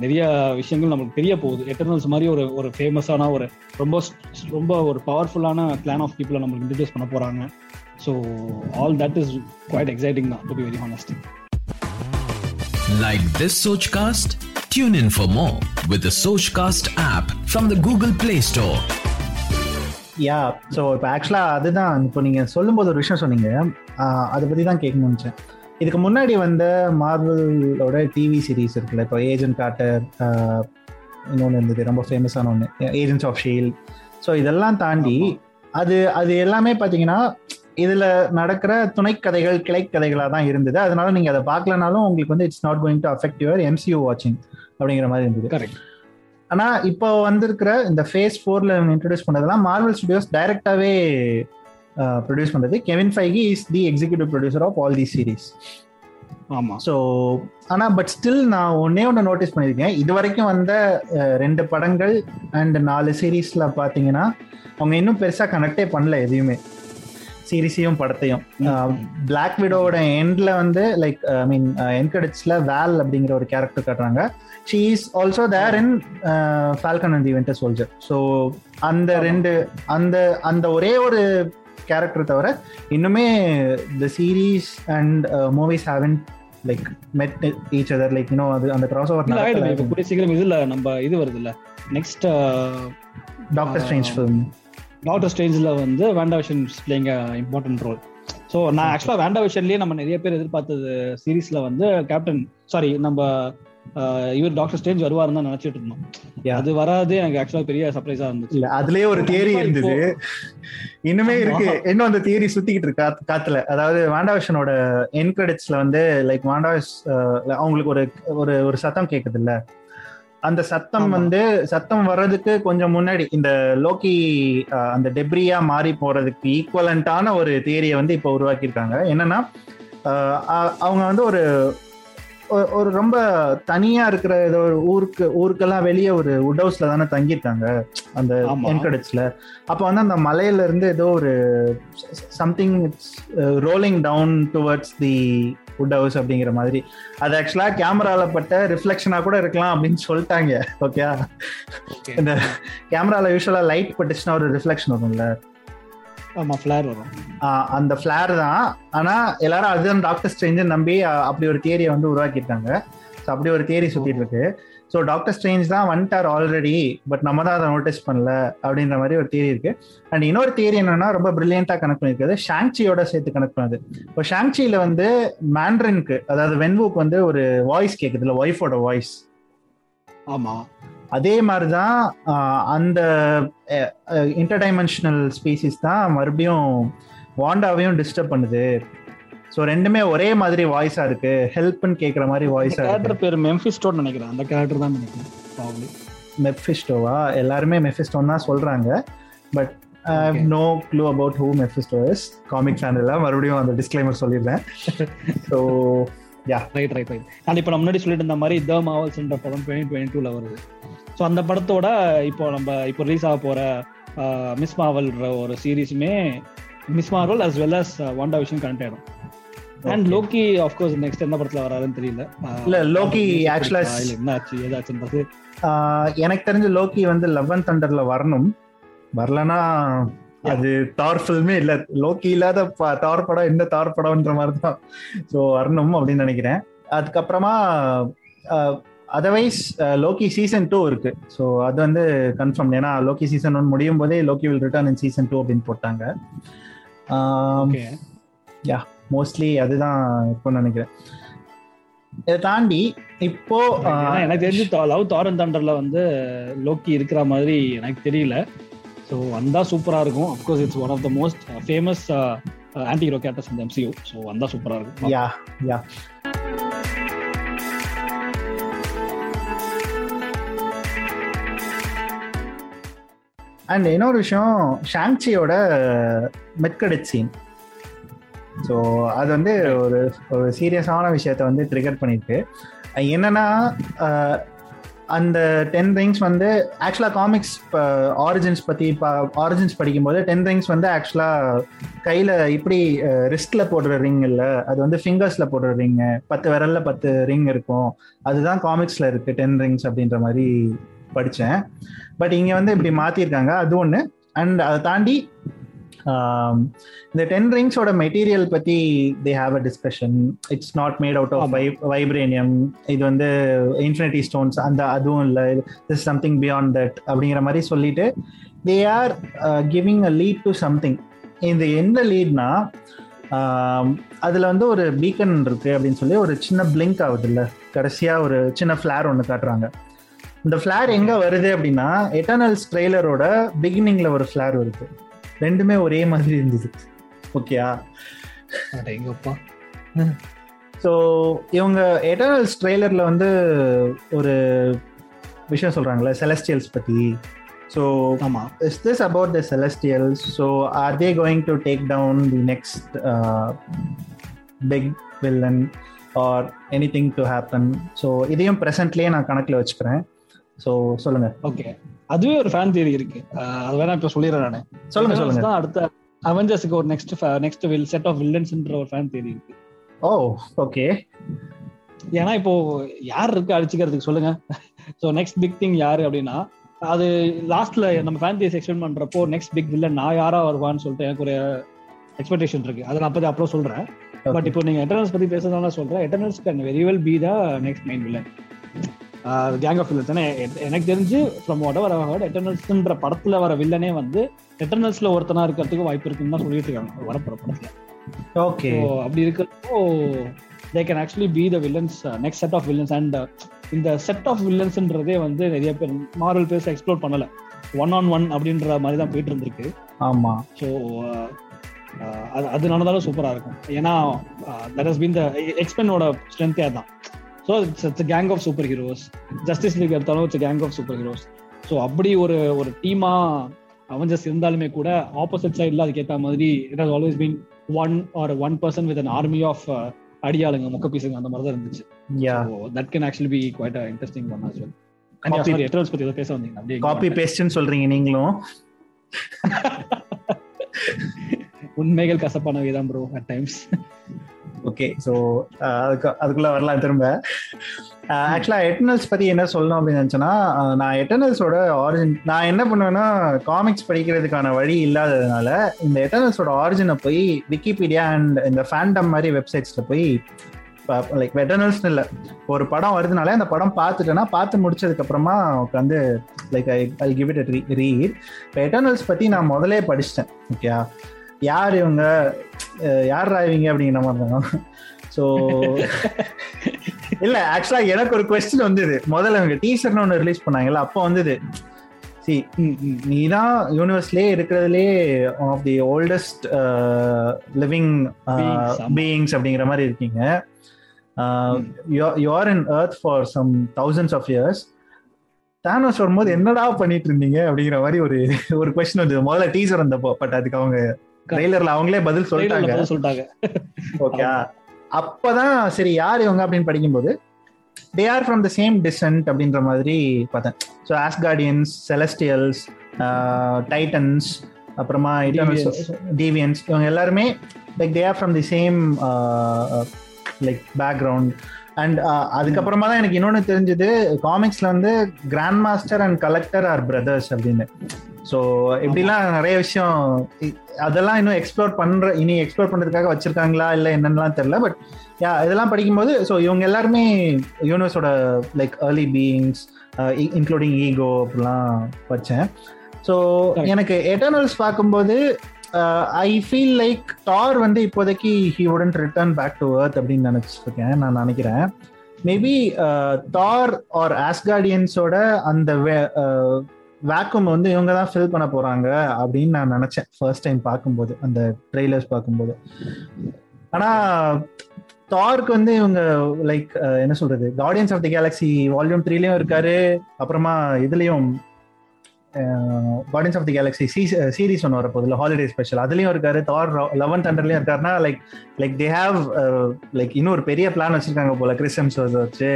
நிறைய விஷயங்கள் நம்மளுக்கு தெரிய போகுது. எட்டர்னல்ஸ் மாதிரி ஒரு ஒரு ஃபேமஸான ஒரு ரொம்ப ரொம்ப ஒரு பவர்ஃபுல்லான பிளான் ஆஃப் பீப்புளை நம்மளுக்கு இன்ட்ரடியூஸ் பண்ண போகிறாங்க so all that is quite exciting தான் to be very honest Like this Sochcast? Tune in for more with the Sochcast app from the Google Play Store. Yeah so இப்போ ஆக்சுவலாக அதுதான். இப்போ நீங்கள் சொல்லும்போது ஒரு விஷயம் சொன்னீங்க. அதை பற்றி தான் கேட்கணும்னு நினச்சேன். இதுக்கு முன்னாடி வந்த மார்வலோட டிவி சீரீஸ் இருக்குல்ல இப்போ ஏஜென்ட் காட்டர் இன்னொன்று இருந்தது ரொம்ப ஃபேமஸான ஒன்று ஏஜென்ட்ஸ் ஆஃப் ஷீல் ஸோ இதெல்லாம் தாண்டி அது அது எல்லாமே பார்த்தீங்கன்னா இதுல நடக்கிற துணைக்கதைகள் கிளைக்கதைகளாக தான் இருந்தது. அதனால நீங்க அதை பார்க்கலனாலும் உங்களுக்கு வந்து it's not going to affect your MCU வாட்சிங் அப்படிங்கிற மாதிரி இருந்தது. கரெக்ட் ஆனா இப்போ வந்திருக்கிற இந்த ஃபேஸ் ஃபோர்ல இன்ட்ரடியூஸ் பண்ணதெல்லாம் மார்வல் ஸ்டுடியோஸ் டைரக்டாவே ப்ரொடியூஸ் பண்றது. Kevin Feige is the executive producer of all the series ஆமா. ஸோ ஆனால் பட் ஸ்டில் நான் ஒன்னே ஒன்று நோட்டீஸ் பண்ணியிருக்கேன். இது வரைக்கும் வந்த ரெண்டு படங்கள் அண்ட் நாலு சீரீஸ்ல பார்த்தீங்கன்னா அவங்க இன்னும் பெருசாக கனெக்டே பண்ணல எதையுமே. சீரீஸையும் படத்தையும். பிளாக் விடோட எண்ட்ல வந்து லைக் ஐ மீன் என் கிரெடிட்ஸ்ல வேல் அப்படிங்கிற ஒரு கேரக்டர் காட்டுறாங்க. She is also there in Falcon and the Winter Soldier so அந்த ரெண்டு அந்த அந்த ஒரே ஒரு கேரக்டர் தவிர இன்னுமே the series and movies haven't like met each other like you know அது அந்த கிராஸ் ஓவர் கூடிய சீக்கிரம் இதுல நம்ம இது வருது இல்ல next Doctor Strange film Doctor ஸ்டேஞ்சில் வந்து Wanda Vision playing important role so நான் ஆக்சுவலாக வேண்டா விஷன்லேயே நம்ம நிறைய பேர் எதிர்பார்த்தது சீரீஸ்ல வந்து கேப்டன் சாரி நம்ம இவர் டாக்டர் ஸ்டேஞ்ச் வருவாருன்னு தான் நினைச்சிட்டு இருந்தோம். அது வராது எனக்கு ஆக்சுவலா பெரிய சர்ப்ரைஸா இருந்துச்சு. இல்ல அதுலயே ஒரு தியரி இருந்தது. இன்னுமே இருக்கு. இன்னும் அந்த தியரி சுத்திக்கிட்டு இருக்கு காத்து- காத்துல. அதாவது வாண்டாவிஷனோட என் கிரெடிட்ஸ்ல வந்து லைக் வாண்டாவிஷ் அவங்களுக்கு ஒரு ஒரு ஒரு சத்தம் கேக்குது இல்ல அந்த சத்தம். வந்து சத்தம் வர்றதுக்கு கொஞ்சம் முன்னாடி இந்த லோக்கி அந்த டெப்ரியா மாறி போறதுக்கு ஈக்குவலண்டான ஒரு தியரியை வந்து இப்போ உருவாக்கியிருக்காங்க. என்னன்னா அவங்க வந்து ஒரு ஒரு ரொம்ப தனியா இருக்கிற ஏதோ ஒரு ஊருக்கு ஊருக்கெல்லாம் வெளியே ஒரு உட் ஹவுஸ்ல தானே தங்கியிருக்காங்க அந்த ஆமா. என்கடட்ஸ்ல அப்போ வந்து அந்த மலையில இருந்து ஏதோ ஒரு something it's rolling down towards the wood house அப்படிங்கிற மாதிரி அது ஆக்சுவலா கேமரால பட்ட ரிஃப்ளெக்ஷனா கூட இருக்கலாம் அப்படின்னு சொல்லிட்டாங்க ஓகே. இந்த கேமரால யூஸ்வலா லைட் பட்டுச்சுன்னா ஒரு ரிஃப்ளெக்ஷன் வரும்ல ஆமா ஃபிளேர் வரும். அந்த ஃபிளேர் தான். ஆனா எல்லாரும் அதுதான் டாக்டர் ஸ்ட்ரேஞ்ச் நம்பி அப்படி ஒரு தியரியை வந்து உருவாக்கியிருக்காங்க. ஸோ அப்படி ஒரு தியரி சுத்திட்டு இருக்கு. ஸோ டாக்டர் ஸ்ட்ரேஞ்ச் தான் வந்துட்டார் ஆல்ரெடி பட் நம்ம தான் அதை நோட்டீஸ் பண்ணல அப்படின்ற மாதிரி ஒரு தியரி இருக்கு. அண்ட் இன்னொரு தியரி என்னன்னா ரொம்ப பிரில்லியண்டா கனெக்ட் பண்ணிருக்கிறது ஷாங்சியோட சேர்த்து கனெக்ட் பண்ணுது. இப்போ ஷாங்சியில வந்து மேண்ட்ரின்க்கு அதாவது வென்வுக்கு வந்து ஒரு வாய்ஸ் கேக்குதுல ஒய்ஃபோட வாய்ஸ் ஆமா. அதே மாதிரி தான் அந்த இன்டர்டைமென்ஷனல் ஸ்பீசிஸ் தான் மறுபடியும் வாண்டாவையும் டிஸ்டர்ப் பண்ணுது. ஸோ ரெண்டுமே ஒரே மாதிரி வாய்ஸா இருக்கு. ஹெல்ப்னு கேட்குற மாதிரி வாய்ஸா கேரக்டர் பேர் மெம்பிஸ்டோன்னு நினைக்கிறேன். அந்த கேரக்டர் தான் நினைக்கிறேன் probably. மெஃபிஸ்டோவா எல்லாருமே மெஃபிஸ்டோன்னு தான் சொல்றாங்க. But I have. No clue about who Mephisto is comic சேனல்ல மறுபடியும் அந்த டிஸ்க்ளைமர் சொல்லிடுறேன். So right right right and இப்போ நம்ம முன்னாடி சொல்லிட்டு இருந்த மாதிரி த மாவல்ஸ்ன்ற படம் டுவெண்ட்டி டுவெண்ட்டி டூல வருது. ஸோ அந்த படத்தோட இப்போ நம்ம இப்போ ரிலீஸ் ஆக போற மிஸ் மாவல்ன்ற ஒரு சீரீஸுமே Miss Marvel as well as Wanda விஷயம் கனெக்ட் ஆயிடும். அண்ட். லோக்கி ஆஃப்கோர்ஸ் நெக்ஸ்ட் எந்த படத்துல வராருன்னு தெரியல. இல்ல, லோக்கி இல்ல, actually- இல்ல, என்ன ஆச்சு ஏதாச்சுன்றது எனக்கு தெரிஞ்ச லோக்கி வந்து லெவன் தண்டர்ல வரணும். வரலனா அது தார் ஃபில்மே இல்ல. லோக்கி இல்லாத தார் படம் என்ன தார் படம்ன்ற மாதிரி தான் ஸோ வரணும் அப்படின்னு நினைக்கிறேன். அதுக்கப்புறமா அதர்வைஸ் லோக்கி சீசன் டூ இருக்கு. ஸோ அது வந்து கன்ஃபார்ம் ஏன்னா லோக்கி சீசன் ஒன் முடியும் போதே Loki will return in season two அப்படின்னு போட்டாங்க. ஓகே மோஸ்ட்லி அதுதான் இப்போ நினைக்கிறேன். இதை தாண்டி இப்போ எனக்கு தெரிஞ்சு லவ் தாரன் தண்டர்ல வந்து லோக்கி இருக்கிற மாதிரி எனக்கு தெரியல. ஸோ வந்தா சூப்பரா இருக்கும். Of course it's one of the most famous anti hero characters இந்த எம்சியூ ஸோ வந்தா சூப்பரா இருக்கும். யா யா அண்ட் இன்னொரு விஷயம் ஷாங்சியோட மெட்கடிட் சீன் ஸோ அது வந்து ஒரு ஒரு சீரியஸான விஷயத்த வந்து ட்ரிகர் பண்ணிருக்கு. அஹ் என்னன்னா அஹ், அந்த டென் ரிங்ஸ் வந்து ஆக்சுவலாக காமிக்ஸ் ஆரிஜின்ஸ் பற்றி ஆரிஜின்ஸ் படிக்கும்போது டென் ரிங்ஸ் வந்து ஆக்சுவலாக கையில் இப்படி ரிஸ்கில் போடுற ரிங் இல்லை. அது வந்து ஃபிங்கர்ஸில் போடுற ரிங்கு பத்து விரலில் பத்து ரிங் இருக்கும். அதுதான் காமிக்ஸில் இருக்குது டென் ரிங்ஸ் அப்படின்ற மாதிரி படித்தேன் பட் இங்கே வந்து இப்படி மாற்றிருக்காங்க அது ஒன்று அண்ட் அதை தாண்டி இந்த டென் ரிங்ஸோட மெட்டீரியல் பற்றி they have a discussion it's not made out of. Vibranium இது வந்து இன்ஃபினிட்டி ஸ்டோன்ஸ் அந்த அதுவும் இல்லை. திஸ் சம்திங் பியாண்ட் தட் அப்படிங்கிற மாதிரி சொல்லிட்டு they are giving a lead to something இந்த எந்த லீட்னா அதில் வந்து ஒரு பீக்கன் இருக்கு அப்படின்னு சொல்லி ஒரு சின்ன பிளிங்க் ஆகுது இல்லை கடைசியாக ஒரு சின்ன ஃப்ளார் ஒன்று காட்டுறாங்க. இந்த ஃப்ளார் எங்க வருது அப்படின்னா எட்டர்னல்ஸ் ட்ரெய்லரோட பிகினிங்ல ஒரு ஃப்ளார் வருது ரெண்டுமே ஒரே மாதிரி இருந்தது. ஓகேயா எங்கப்பா ஸோ இவங்க எட்டர்னல்ஸ் ட்ரெய்லர்ல வந்து ஒரு விஷயம் சொல்றாங்கல்ல செலஸ்டியல்ஸ் பத்தி. ஸோ ஆமா. Is this about the Celestials so are they going to take down the next big villain or anything to happen so இதையும் ப்ரெசன்ட்லேயே நான் கணக்கில் வச்சுக்கிறேன். ஸோ சொல்லுங்க. ஓகே அதுவே ஒரு ஃபேன் தியரி இருக்கு. அது வேணா இப்ப சொல்லிடுறேன் நானு. சொல்லுங்க சொல்லுங்க. அடுத்த அவெஞ்சர்ஸ்க்கு ஒரு next next will set of வில்லன்ஸ்ன்ற ஒரு ஃபேன் தியரி இருக்கு. Oh okay. ஏன்னா இப்போ யார் இருக்கு அடிச்சுக்கிறதுக்கு சொல்லுங்க. ஸோ நெக்ஸ்ட் பிக் திங் யாரு அப்படின்னா அது லாஸ்ட்ல நம்ம ஃபேன் தியரிஸ் எக்ஸ்பிளைன் பண்றப்போ நெக்ஸ்ட் பிக் வில்லன் நான் யாரா வருவான்னு சொல்லிட்டு எனக்கு ஒரு எக்ஸ்பெக்டேஷன் இருக்கு. அதை நான் அப்போ அப்புறம் சொல்றேன். பட் இப்போ நீங்க எட்டர்னல்ஸ் பத்தி பேசுறதுனால சொல்றேன். Eternals can very well be the next main villain gang of villains எனக்கு தெரிஞ்சு ஃப்ரம் வாட் எவர் ஹவர்ட் எட்டர்னல்ஸ்ன்ற படத்துல வர வில்லனே வந்து எட்டர்னல்ஸ்ல ஒருத்தனா இருக்கிறதுக்கு வாய்ப்பு இருக்குன்னு தான் சொல்லிட்டு இருக்காங்க. வரப்போற படத்துல. ஓகே அப்படி இருக்கிறப்போ they can actually be the villains next set of villains and இந்த செட் ஆஃப் வில்லன்ஸ்ன்றதே வந்து நிறைய பேர் மாரல் பேஸ் எக்ஸ்ப்ளோர் பண்ணல. ஒன் ஆன் ஒன் அப்படின்ற மாதிரி தான் போயிட்டு இருந்திருக்கு. ஆமா. ஸோ அது அது நடந்தாலும் சூப்பரா இருக்கும். ஏன்னா தட் ஹஸ் பீன் த எக்ஸ்பெனோட ஸ்ட்ரென்த்தே அதான். So it's gang of super heroes Justice League எடுத்தாலும் it's gang of super heroes so அப்படி ஒரு ஒரு டீமா அவஞ்சஸ் இருந்தாலுமே கூட ஆப்போசிட் சைடில் அதுக்கேற்ற மாதிரி it has always been one or one person with an army of அடியாளுங்க முக்க பீஸுங்க அந்த மாதிரி தான் இருந்துச்சு that can actually be quite interesting one sorry Eternals பத்தி பேச வந்தீங்க அப்படியே காப்பி பேஸ்ட்னு சொல்றீங்க நீங்களும். உண்மைகள் கசப்பானவை தான் bro at times okay so uh, அதுக்கு அதுக்குள்ளே வரலாம் திரும்ப. ஆக்சுவலாக எட்டர்னல்ஸ் பற்றி என்ன சொல்லணும் அப்படின்னு நினச்சேன்னா uh, நான் எட்டர்னல்ஸோட ஆரிஜின் நான் என்ன பண்ணுவேன்னா காமிக்ஸ் படிக்கிறதுக்கான வழி இல்லாததுனால இந்த எட்டர்னல்ஸோட ஆரிஜினை போய் விக்கிபீடியா அண்ட் இந்த ஃபேண்டம் மாதிரி வெப்சைட்ஸில் போய் லைக் வெட்டர்னல்ஸ்னு இல்லை ஒரு படம் வருதுனால அந்த படம் பார்த்துட்டேன்னா பார்த்து முடிச்சதுக்கப்புறமா உட்காந்து like I I give it read இப்போ எட்டர்னல்ஸ் பற்றி நான் முதலே படிச்சிட்டேன் ஓகே யார் இவங்க? யார் இவங்க அப்படிங்கிற மாதிரி தான். ஸோ இல்ல ஆக்சுவலா எனக்கு ஒரு கொஸ்டின் வந்தது. முதல்ல இவங்க டீசர்னு ஒன்று ரிலீஸ் பண்ணாங்கல்ல அப்போ வந்தது. சி நீ தான் யூனிவர்ஸ்லேயே இருக்கிறதுலே of the oldest living. Beings அப்படிங்கிற மாதிரி இருக்கீங்க. You are in earth for some thousands of years Thanos வரும்போது என்னடா பண்ணிட்டு இருந்தீங்க அப்படிங்கிற மாதிரி ஒரு ஒரு கொஸ்டின் வந்தது. முதல்ல டீசர் வந்தப்போ பட் அதுக்கு அவங்க ட்ரெய்லர்ல அவங்களே பதில் சொல்லிட்டாங்க. சொல்லிட்டாங்க. ஓகே. அப்பதான் சரி யார் இவங்க அப்படின்னு படிக்கும்போது they are from the same descent அப்படின்ற மாதிரி பார்த்தேன். ஸோ ஆஸ்கார்டியன்ஸ் செலஸ்டியல்ஸ் டைட்டன்ஸ் அப்புறமா டீவியன்ஸ் இவங்க எல்லாருமே like they are from the same like background and அதுக்கப்புறமா தான் எனக்கு இன்னொன்று தெரிஞ்சது காமிக்ஸ்ல வந்து grand master and collector are brothers அப்படின்னு. ஸோ இப்படிலாம் நிறைய விஷயம் அதெல்லாம் இன்னும் எக்ஸ்ப்ளோர் பண்ற இனி எக்ஸ்ப்ளோர் பண்றதுக்காக வச்சிருக்காங்களா இல்லை என்னன்னுலாம் தெரியல பட் யா இதெல்லாம் படிக்கும்போது ஸோ இவங்க எல்லாருமே யூனிவர்ஸோட like early beings including Ego அப்படிலாம் வச்சேன். ஸோ. எனக்கு எட்டர்னல்ஸ் பார்க்கும்போது ஐ ஃபீல் லைக் டார் வந்து இப்போதைக்கு he wouldn't return back to earth அப்படின்னு நினைச்சிருக்கேன் நான் நினைக்கிறேன். மேபி டார் ஆர் ஆஸ்கார்டியன்ஸோட அந்த வேக்கம் வந்து இவங்க தான் ஃபில் பண்ண போறாங்க அப்படின்னு நான் நினைச்சேன். ஃபர்ஸ்ட் டைம் பார்க்கும்போது அந்த ட்ரெய்லர்ஸ் பார்க்கும்போது. ஆனா தார்க்கு வந்து இவங்க லைக் என்ன சொல்றது? Guardians of the Galaxy volume த்ரீலயும் இருக்காரு. அப்புறமா இதுலயும் Guardians of the Galaxy series ஒன்று வரப்போகுது இல்லை ஹாலிடே ஸ்பெஷல் அதுலேயும் இருக்காரு தார் லெவன் தண்டர்லயும் இருக்காருன்னா like like they have like இன்னும் ஒரு பெரிய பிளான் வச்சிருக்காங்க போல கிறிஸ்டம்ஸ் வச்சு.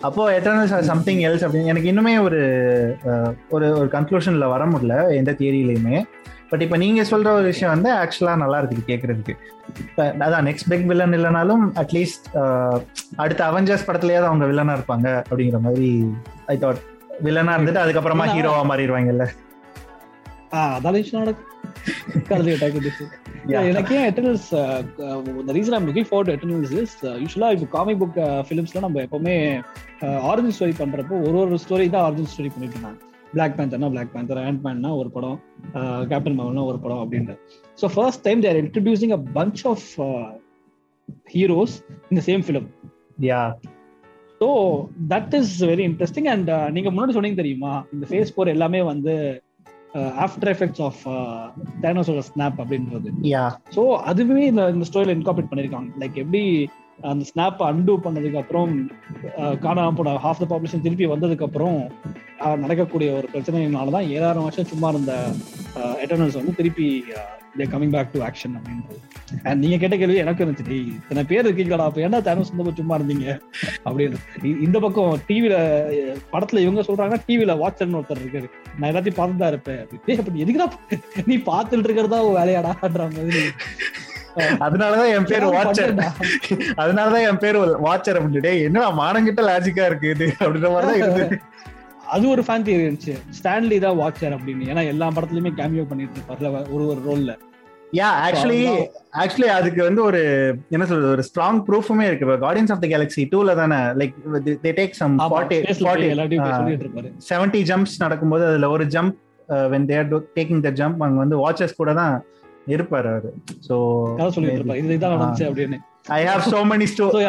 அப்போ எட்டர்னல்ஸ் ஆர் சம்திங் எல்ஸ் அப்படின்னு எனக்கு இன்னுமே ஒரு ஒரு ஒரு கன்க்ளூஷன்ல வர முடியல எந்த தியரியிலையுமே பட் இப்போ நீங்க சொல்ற ஒரு விஷயம் வந்து ஆக்சுவலா நல்லா இருக்குது கேட்கறதுக்கு அதான் நெக்ஸ்ட் பிக் வில்லன் இல்லைனாலும் அட்லீஸ்ட் அடுத்த அவெஞ்சர்ஸ் படத்துலயாவது அவங்க வில்லனா இருப்பாங்க அப்படிங்கிற மாதிரி ஐ தாட் வில்லனா இருந்துட்டு அதுக்கப்புறமா ஹீரோவா மாறிடுவாங்கல்ல. அதான் நடக்கும். Yeah. எனக்கு ஏன் Eternals the reason I'm looking forward to Eternals is யூஸ்வலா இப்போ காமிக் புக் ஃபிலிம்ஸ்ல நம்ம எப்பவுமே ஆரிஜின் ஸ்டோரி பண்றப்போ ஒரு ஒரு ஸ்டோரி தான் ஆரிஜின் ஸ்டோரி பண்ணிட்டு இருந்தாங்க. பிளாக் பேந்தர்னா பிளாக் பேந்தர் ஆண்ட் மேன்னா ஒரு படம் கேப்டன் மாவல்னா ஒரு படம் அப்படின்ற so first time they're introducing a bunch of heroes இந்த same film yeah so that is very interesting and நீங்க முன்னாடி சொன்னீங்க தெரியுமா? இந்த ஃபேஸ் போர் எல்லாமே வந்து ஆஃப்டர் எஃபெக்ட்ஸ் ஆஃப் தேனோஸோட ஸ்னாப் அப்படின்றது. ஸோ அதுவே இந்த இந்த ஸ்டோரியில் இன்கார்பரேட் பண்ணியிருக்காங்க லைக் எப்படி அந்த ஸ்னாப் அன்டூ பண்ணதுக்கு அப்புறம் காணாம போன ஹாஃப் த பாப்புலேஷன் திருப்பி வந்ததுக்கு அப்புறம் நடக்கக்கூடிய ஒரு பிரச்சனையினால தான் ஏழாயிரம் வருஷம் சும்மா இருந்த எட்டர்னல்ஸ் வந்து திருப்பி கமிங் பேக் டு ஆக்ஷன் அப்படின்றது. அண்ட் நீங்க கேட்ட கேள்வி எனக்கு இருந்துச்சு டேய், இத்தனை பேர் இருக்கீங்களா? அப்ப என்ன தேனோஸ் வந்து சும்மா இருந்தீங்க? அப்படின்னு இந்த பக்கம் டிவில படத்துல இவங்க சொல்றாங்கன்னா டிவில வாட்சர்னு ஒருத்தர் இருக்காரு. நான் எல்லாத்தையும் பார்த்து தான் இருப்பேன். அப்படி. அப்படி நீ எதுக்குடா நீ பார்த்துட்டு இருக்கிறதா வேலையாடான்ற மாதிரி. அதனாலதான் என் பேர் வாட்சர்? அதனாலதான் என் பேர் வாட்சர் அப்படின்னு டேய், என்னடா மானங்கிட்ட லாஜிக்கா இருக்கு இது? அப்படின்ற மாதிரி தான் இருந்தது அது ஒரு ஃபேன் தியரி இருந்துச்சு. ஸ்டான்லி தான் வாட்சர் அப்படின்னு. ஏன்னா எல்லா படத்துலயுமே கேமியோ பண்ணிட்டு இருப்பார்ல ஒரு ஒரு ரோல்ல யா ஆக்சுவலி ஆக்சுவலி அதுக்கு வந்து ஒரு என்ன சொல்றது ஒரு ஸ்ட்ராங் ப்ரூஃபுமே இருக்கு. இப்போ கார்டியன்ஸ் ஆஃப் த கேலக்ஸி டூல தானே like they take some seventy jumps நடக்கும்போது அதுல ஒரு jump when they're taking the jump அங்க வந்து வாட்சஸ் கூட தான் இருப்பாரு அவரு. ஸோ கதை சொல்லிட்டு இருப்பாரு. இது இதான் நடந்துச்சு அப்படின்னு. I have so many.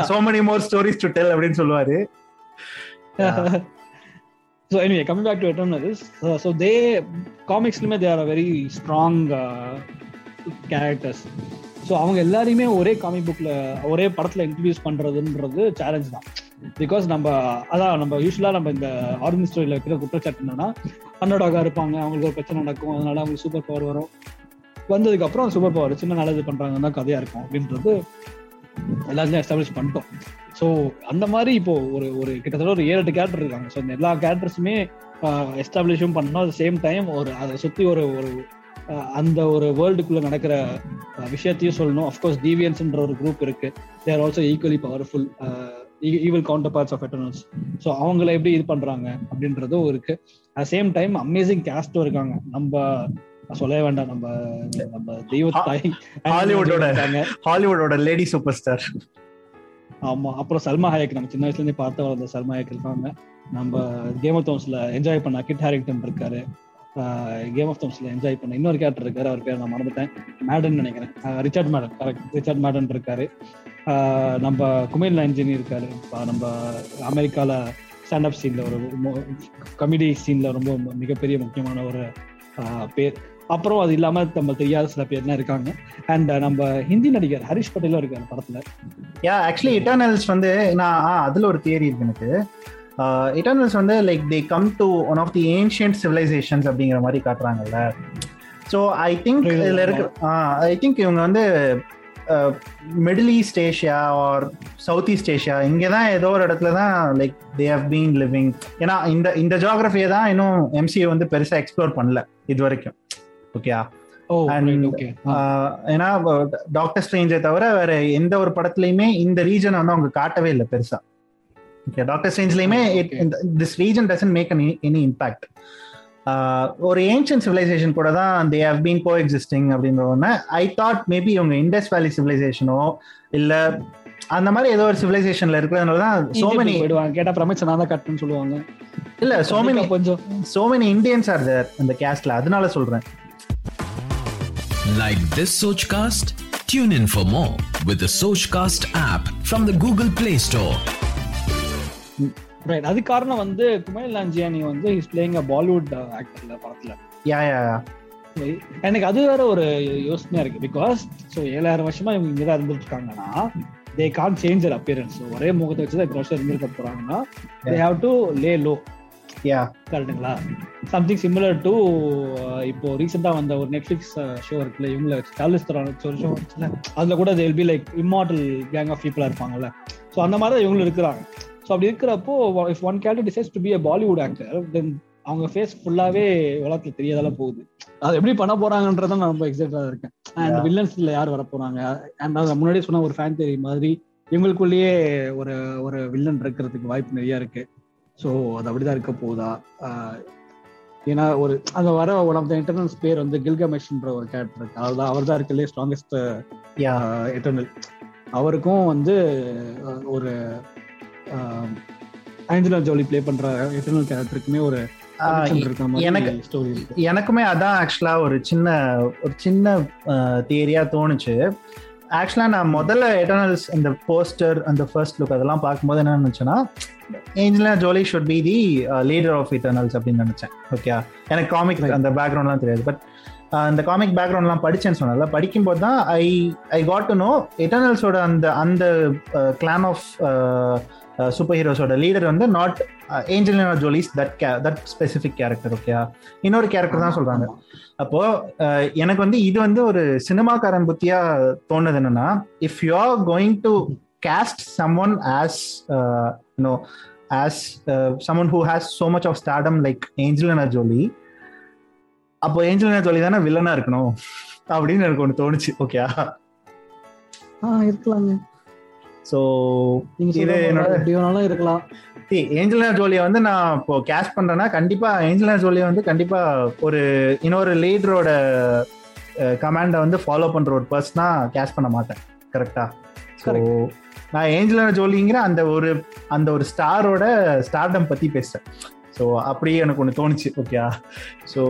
So many more stories to tell அப்படின்னு சொல்லுவாரு. So anyway coming back to eternals uh, so they காமிக்ஸ்லுமே they are very strong characters so அவங்க எல்லாரையுமே ஒரே காமிக் புக்ல ஒரே படத்துல இன்ட்ரடியூஸ் பண்றதுன்றது சேலஞ்ச் தான். பிகாஸ் நம்ம அதான் நம்ம யூஸ்வலா நம்ம இந்த ஆர்மி ஸ்டோரியில இருக்கிற குற்றச்சாட்டு என்னன்னா அன்னடாக இருப்பாங்க அவங்களுக்கு ஒரு பிரச்சனை நடக்கும் அதனால அவங்களுக்கு சூப்பர் பவர் வரும். வந்ததுக்கு அப்புறம் சூப்பர் பவர் சின்ன நல்லது பண்றாங்கன்னா தான் கதையா இருக்கும் அப்படின்றது எல்லாத்தையும் எஸ்டாப்ளிஷ் பண்ணிட்டோம். ஸோ அந்த மாதிரி இப்போ ஒரு ஒரு கிட்டத்தட்ட ஒரு ஏழு எட்டு கேரக்டர் இருக்காங்க. ஸோ இந்த எல்லா கேரக்டர்ஸுமே எஸ்டாப்ளிஷும் பண்ணணும் அட் சேம் டைம் ஒரு அதை சுற்றி ஒரு ஒரு அந்த ஒரு வேர்ல்டுக்குள்ள நடக்கிற விஷயத்தையும் சொல்லணும். அஃப்கோர்ஸ் டிவியன்ஸ்ன்ற ஒரு குரூப் இருக்கு. They're also equally powerful evil counterparts of Eternals so அவங்கள எப்படி இது பண்றாங்க அப்படின்றதும் இருக்கு. அட் சேம் டைம் அமேசிங் கேஸ்டும் இருக்காங்க. நம்ம சொல்லவே வேண்டாம். நம்ம நம்ம தெய்வ தாய் ஹாலிவுட்டோட ஹாலிவுட்டோட லேடி சூப்பர் ஸ்டார். ஆமா அப்புறம் சல்மா ஹாயக். நம்ம சின்ன வயசுல இருந்தே பார்த்து வளர்ந்த சல்மா ஹாயக் இருக்காங்க. நம்ம கேம் ஆஃப் தோன்ஸ்ல என்ஜாய் பண்ண கிட் ஹாரிங்டன் இருக்காரு. கேம் ஆஃப் தோன்ஸ்ல என்ஜாய் பண்ண இன்னொரு கேரக்டர் இருக்காரு. அவர் பேர் நான் மறந்துட்டேன். மேடன் நினைக்கிறேன். Richard Madden correct Richard Madden இருக்காரு. நம்ம குமேல் நயன்ஜினி இருக்காரு. நம்ம அமெரிக்கால ஸ்டாண்டப் சீன்ல ஒரு கமெடி சீன்ல ரொம்ப மிகப்பெரிய முக்கியமான ஒரு பேர். அப்புறம் அது இல்லாம நம்ம தெரியாத சில பேர்லாம் இருக்காங்க. அண்ட் நம்ம ஹிந்தி நடிகர் ஹரிஷ் பட்டேலும் இருக்காரு படத்துல. யா ஆக்சுவலி இட்டர்னல்ஸ் வந்து நான் ஆ, அதுல ஒரு தியரி இருக்கு எனக்கு. இட்டர்னல்ஸ் வந்து like they come to one of the ancient civilizations அப்படிங்கிற மாதிரி காட்டுறாங்கல்ல. So I think. இதுல இருக்கு ஐ திங்க் இவங்க வந்து Middle East Asia or South East Asia இங்கே தான் ஏதோ ஒரு இடத்துல தான் like they have been living ஏன்னா இந்த இந்த ஜியாகிரஃபியை தான் இன்னும் எம்சிஏ வந்து பெருசா எக்ஸ்ப்ளோர் பண்ணல இது வரைக்கும். ஓகே ஏன்னா டாக்டர் ஸ்ட்ரேஞ்சை தவிர வேற எந்த ஒரு படத்துலயுமே இந்த ரீஜன் வந்து அவங்க காட்டவே இல்லை பெருசா. Okay doctor ஸ்ட்ரேஞ்ச்லயுமே. This region doesn't make any impact ஒரு ஏன்ஷியன் சிவிலைசேஷன் கூட தான் they have been go existing அப்படின்ற ஐ தாட் மேபி இவங்க இண்டஸ் வேலி சிவிலைசேஷனோ இல்ல அந்த மாதிரி ஏதோ ஒரு சிவிலைசேஷன்ல இருக்கிறதுனால தான் சோ மெனி போயிடுவாங்க. கேட்டா பிரமிச்ச நான் தான் கட்டுன்னு சொல்லுவாங்க. இல்ல சோ மெனி கொஞ்சம். So many Indians are there இந்த கேஸ்ட்ல அதனால சொல்றேன். Like this Sochcast? Tune in for more with the Sochcast app from the Google Play Store. Right அது காரணம் வந்து குமேல் லாஞ்சியானி வந்து இஸ் பிளேயிங் அ பாலிவுட் ஆக்டர்ல படத்துல. யா யா எனக்கு அது வேற ஒரு யோசனையா இருக்கு. பிகாஸ் ஸோ ஏழாயிரம் வருஷமா இவங்க இங்கதான் இருந்துட்டு இருக்காங்கன்னா தே கான் சேஞ்ச் அப்பியரன்ஸ் ஒரே முகத்தை வச்சு தான் வருஷம் இருந்திருக்க போறாங்கன்னா they have to lay low yeah கரெக்டுங்களா? சம்திங் சிமிலர் டு இப்போ ரீசெண்டா வந்த ஒரு நெட்ஃபிளிக்ஸ் ஷோ இருக்குல்ல இவங்கள சார்லிஸ் ஒரு ஷோ வந்துச்சுல அதுல கூட they'll be like immortal gang of பீப்புளா இருப்பாங்கல்ல. ஸோ அந்த மாதிரி தான் இவங்களும் இருக்கிறாங்க. ஸோ அப்படி இருக்கிறப்போ if one character decides to be a Bollywood actor then அவங்க ஃபேஸ் ஃபுல்லாவே உலகத்துல தெரியாதால போகுது. அது எப்படி பண்ண போறாங்கன்றத நான் ரொம்ப எக்ஸைட்டா இருக்கேன். அண்ட். வில்லன்ஸ்ல யார் வர போறாங்க? அண்ட் அது முன்னாடியே சொன்ன ஒரு ஃபேன் தேரி மாதிரி இவங்களுக்குள்ளேயே ஒரு ஒரு வில்லன் இருக்கிறதுக்கு வாய்ப்பு நிறைய இருக்கு. ஸோ அது அப்படிதான் இருக்க ஆஹ் ஏன்னா ஒரு அங்க வர ஒன் ஆஃப் த இன்டர்னல்ஸ் பேர் வந்து கில்கமெஷ்ன்ற ஒரு கேரக்டர் இருக்கு. அவர் தான் அவர் தான் இருக்கலே ஸ்ட்ராங்கஸ்ட் யா எட்டர்னல் அவருக்கும் வந்து ஒரு ஆஞ்சலா ஜோலி ப்ளே பண்ற எட்டர்னல் கேரக்டருக்குமே ஒரு எனக்கு- எனக்குமே அதான் ஆக்சுவலா ஒரு சின்ன ஒரு சின்ன தியரியா தோணுச்சு. ஆக்சுவலா நான் முதல்ல எட்டர்னல்ஸ் இந்த போஸ்டர் அந்த ஃபர்ஸ்ட் லுக் அதெல்லாம் பார்க்கும்போது என்ன நினைச்சேன்னா Angela Jolie should be the leader of Eternals அப்படின்னு நினைச்சேன். ஓகே எனக்கு காமிக். அந்த பேக்ரவுண்ட்லாம் தெரியாது. பட் அந்த காமிக் பேக்ரவுண்ட்லாம் படிச்சேன்னு சொன்னல படிக்கும்போது தான் I I got to know எட்டர்னல்ஸோட அந்த அந்த கிளான் ஆஃப் சூப்பர் ஹீரோஸோட லீடர் வந்து not Angelina Jolie's that that specific character okay இன்னொரு கேரக்டர் தான் சொல்றாங்க. ஆமா. அப்போ எனக்கு வந்து இது வந்து ஒரு சினிமாக்காரன் புத்தியா தோணுது என்னன்னா if you are going to cast someone as no as someone who has so much of stardom like Angelina Jolie அப்போ ஏஞ்சலினா ஜோலி தானே வில்லனா இருக்கணும்? அப்படின்னு எனக்கு ஒன்று தோணுச்சு ஓகே ஆ இருக்கலாங்க. ஸோ இது என்னோட- இருக்கலாம். ஏஞ்சலினா ஜோலியை வந்து நான் இப்போ கேஷ் பண்றேன்னா கண்டிப்பா ஏஞ்சலினா ஜோலியை வந்து கண்டிப்பா ஒரு இன்னொரு லீடரோட கமாண்டை வந்து ஃபாலோ பண்ற ஒரு பர்சனா கேஷ் பண்ண மாட்டேன். கரெக்டா ஸோ. நான் ஏஞ்சலினா ஜோலிங்கிற அந்த ஒரு அந்த ஒரு ஸ்டாரோட ஸ்டார்டம் பத்தி பேசுறேன். ஸோ அப்படியே எனக்கு ஒன்று தோணுச்சு ஓகே ஸோ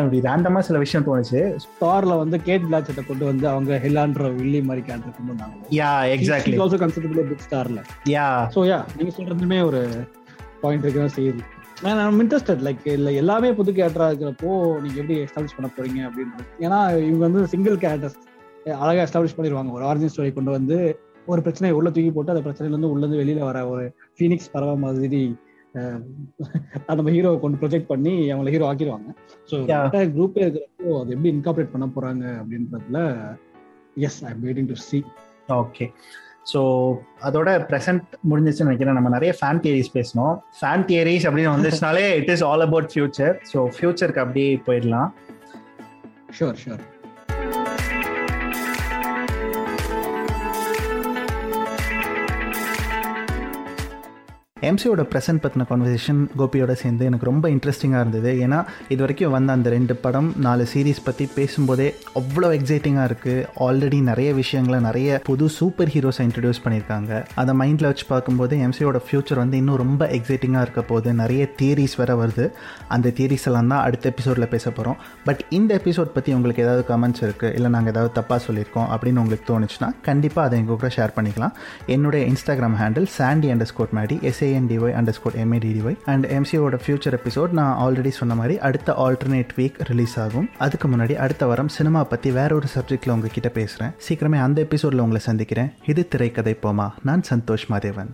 இப்படி ரேண்டமா சில விஷயம் தோணுச்சு. தார்ல வந்து கேட் பிளாச்செட்டை கொண்டு வந்து அவங்க ஹெல்லான்ற வில்லி மாதிரி கேரக்டர் கொண்டு வந்தாங்க yeah exactly also considerable big ஸ்டார்ல யா ஸோ யா நீங்க சொல்றதுமே ஒரு பாயிண்ட் இருக்க தான் செய்யுது நான் இன்ட்ரெஸ்டட் லைக் இல்லை எல்லாமே புது கேரக்டரா இருக்கிறப்போ நீங்க எப்படி எஸ்டாப்ளிஷ் பண்ண போறீங்க அப்படின்றது. ஏன்னா இவங்க வந்து சிங்கிள் கேரக்டர்ஸ் அழகா எஸ்டாப்ளிஷ் பண்ணிடுவாங்க. ஒரு ஆரிஜின் ஸ்டோரி கொண்டு வந்து ஒரு பிரச்சனையை உள்ள தூக்கி போட்டு அந்த பிரச்சனையில இருந்து உள்ள இருந்து வெளியில வர ஒரு ஃபீனிக்ஸ் பறவை மாதிரி நம்ம ஹீரோவை கொண்டு ப்ரொஜெக்ட் பண்ணி அவங்கள ஹீரோ ஆக்கிடுவாங்க. ஸோ. குரூப்பே இருக்கிறப்போ அது எப்படி இன்கார்பரேட் பண்ண போறாங்க அப்படின்றதுல yes I waiting to see okay so அதோட ப்ரெசென்ட் முடிஞ்சிச்சுன்னு நினைக்கிறேன். நம்ம நிறைய ஃபேன் தியரிஸ் பேசணும் ஃபேன் தியரிஸ் அப்படின்னு வந்துச்சுனாலே it is all about future so ஃபியூச்சருக்கு அப்படியே போயிடலாம். ஷூர் ஷூர் எம்சியோட ப்ரெசன்ட் பற்றின கான்வர்சேஷன் கோபியோட சேர்ந்து எனக்கு ரொம்ப இன்ட்ரெஸ்டிங்காக இருந்தது. ஏன்னா இது வரைக்கும் வந்த அந்த ரெண்டு படம் நாலு சீரீஸ் பற்றி பேசும்போதே அவ்வளோ எக்ஸைட்டிங்காக இருக்குது ஆல்ரெடி நிறைய விஷயங்களை நிறைய புது சூப்பர் ஹீரோஸை இன்ட்ரடியூஸ் பண்ணியிருக்காங்க. அதை மைண்டில் வச்சு பார்க்கும்போது எம்சியோட ஃப்யூச்சர் வந்து இன்னும் ரொம்ப எக்ஸைட்டிங்காக இருக்க போது நிறைய தியரிஸ் வேற வருது. அந்த தியரிஸ் எல்லாம் தான் அடுத்த எபிசோடில் பேச போகிறோம் பட் இந்த எபிசோட் பற்றி உங்களுக்கு ஏதாவது கமெண்ட்ஸ் இருக்குது இல்லை நாங்கள் ஏதாவது தப்பாக சொல்லியிருக்கோம் அப்படின்னு உங்களுக்கு தோணுச்சுன்னா கண்டிப்பாக அதை எங்கள் கூட ஷேர் பண்ணிக்கலாம். என்னுடைய Instagram handle Sandy underscore Maddy A N D Y underscore M A D D Y and எம்சியோட future episode நான் ஆல்ரெடி சொன்ன மாதிரி அடுத்த ஆல்டர்னேட் வீக் ரிலீஸ் ஆகும். அதுக்கு முன்னாடி அடுத்த வாரம் சினிமா பற்றி வேற ஒரு சப்ஜெக்டில் உங்ககிட்ட பேசுகிறேன் சீக்கிரமே அந்த எபிசோடில் உங்களை சந்திக்கிறேன். இது திரைக்கதை போமா. நான் சந்தோஷ் மாதேவன்.